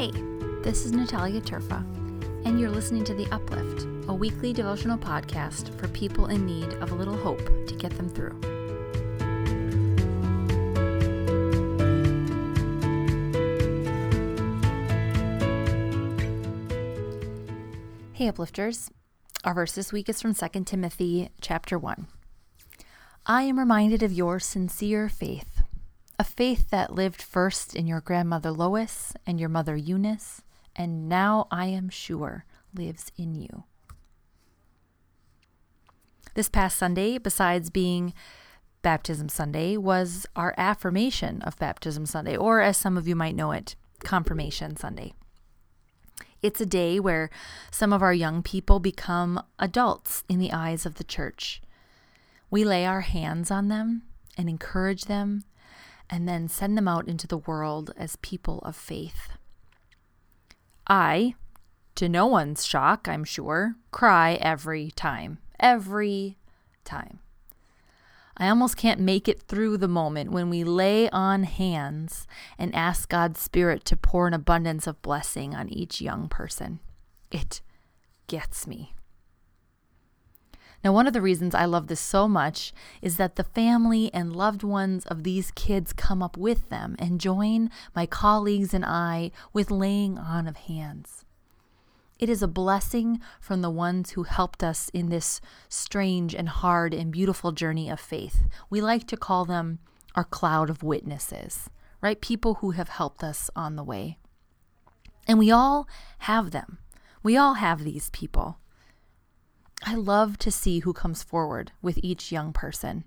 Hey, this is Natalia Terfa, and you're listening to The Uplift, a weekly devotional podcast for people in need of a little hope to get them through. Hey, Uplifters. Our verse this week is from 2 Timothy chapter 1. I am reminded of your sincere faith, a faith that lived first in your grandmother Lois and your mother Eunice, and now I am sure lives in you. This past Sunday, besides being Baptism Sunday, was our affirmation of Baptism Sunday, or as some of you might know it, Confirmation Sunday. It's a day where some of our young people become adults in the eyes of the church. We lay our hands on them and encourage them and then send them out into the world as people of faith. I, to no one's shock, I'm sure, cry every time. Every time. I almost can't make it through the moment when we lay on hands and ask God's Spirit to pour an abundance of blessing on each young person. It gets me. Now, one of the reasons I love this so much is that the family and loved ones of these kids come up with them and join my colleagues and I with laying on of hands. It is a blessing from the ones who helped us in this strange and hard and beautiful journey of faith. We like to call them our cloud of witnesses, right? People who have helped us on the way. And we all have them. We all have these people. I love to see who comes forward with each young person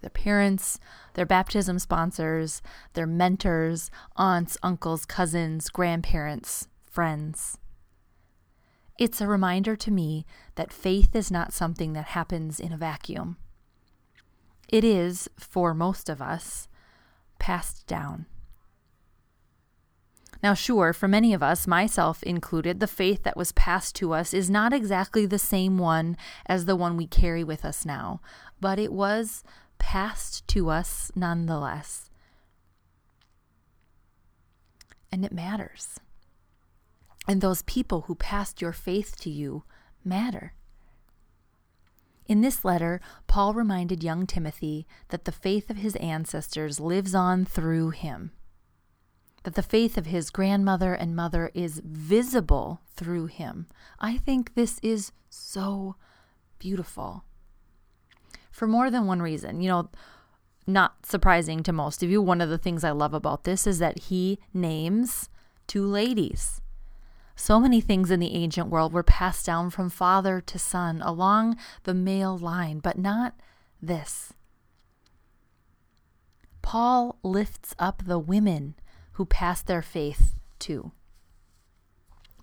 their parents, their baptism sponsors, their mentors, aunts, uncles, cousins, grandparents, friends. It's a reminder to me that faith is not something that happens in a vacuum. It is, for most of us, passed down. Now, sure, for many of us, myself included, the faith that was passed to us is not exactly the same one as the one we carry with us now, but it was passed to us nonetheless. And it matters. And those people who passed your faith to you matter. In this letter, Paul reminded young Timothy that the faith of his ancestors lives on through him, that the faith of his grandmother and mother is visible through him. I think this is so beautiful. For more than one reason. You know, not surprising to most of you, one of the things I love about this is that he names two ladies. So many things in the ancient world were passed down from father to son along the male line, but not this. Paul lifts up the women who pass their faith to.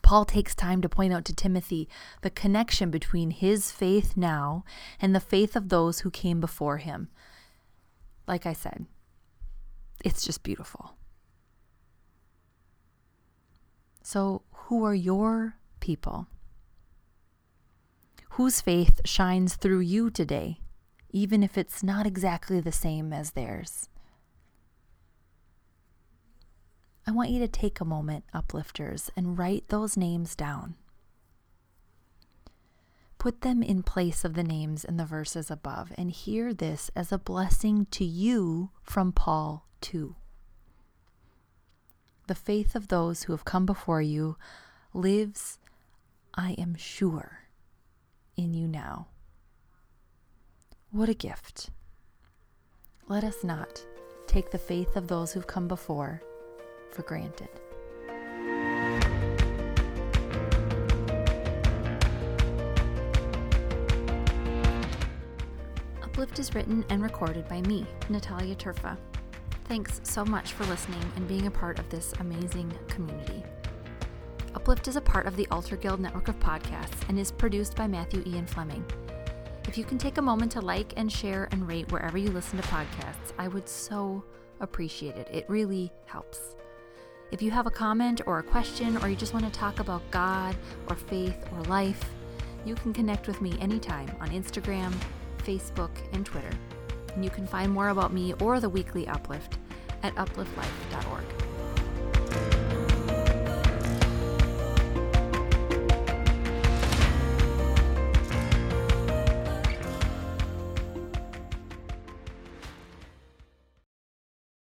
Paul takes time to point out to Timothy the connection between his faith now and the faith of those who came before him. Like I said, it's just beautiful. So, who are your people? Whose faith shines through you today, even if it's not exactly the same as theirs? I want you to take a moment, uplifters, and write those names down. Put them in place of the names in the verses above and hear this as a blessing to you from Paul, too the faith of those who have come before you lives, I am sure, in you now. What a gift. Let us not take the faith of those who've come before for granted. Uplift is written and recorded by me, Natalia Terfa. Thanks so much for listening and being a part of this amazing community. Uplift is a part of the Altar Guild network of podcasts and is produced by Matthew Ian Fleming. If you can take a moment to like and share and rate wherever you listen to podcasts, I would so appreciate it. It really helps. If you have a comment or a question, or you just want to talk about God or faith or life, you can connect with me anytime on Instagram, Facebook, and Twitter. And you can find more about me or the weekly uplift at upliftlife.org.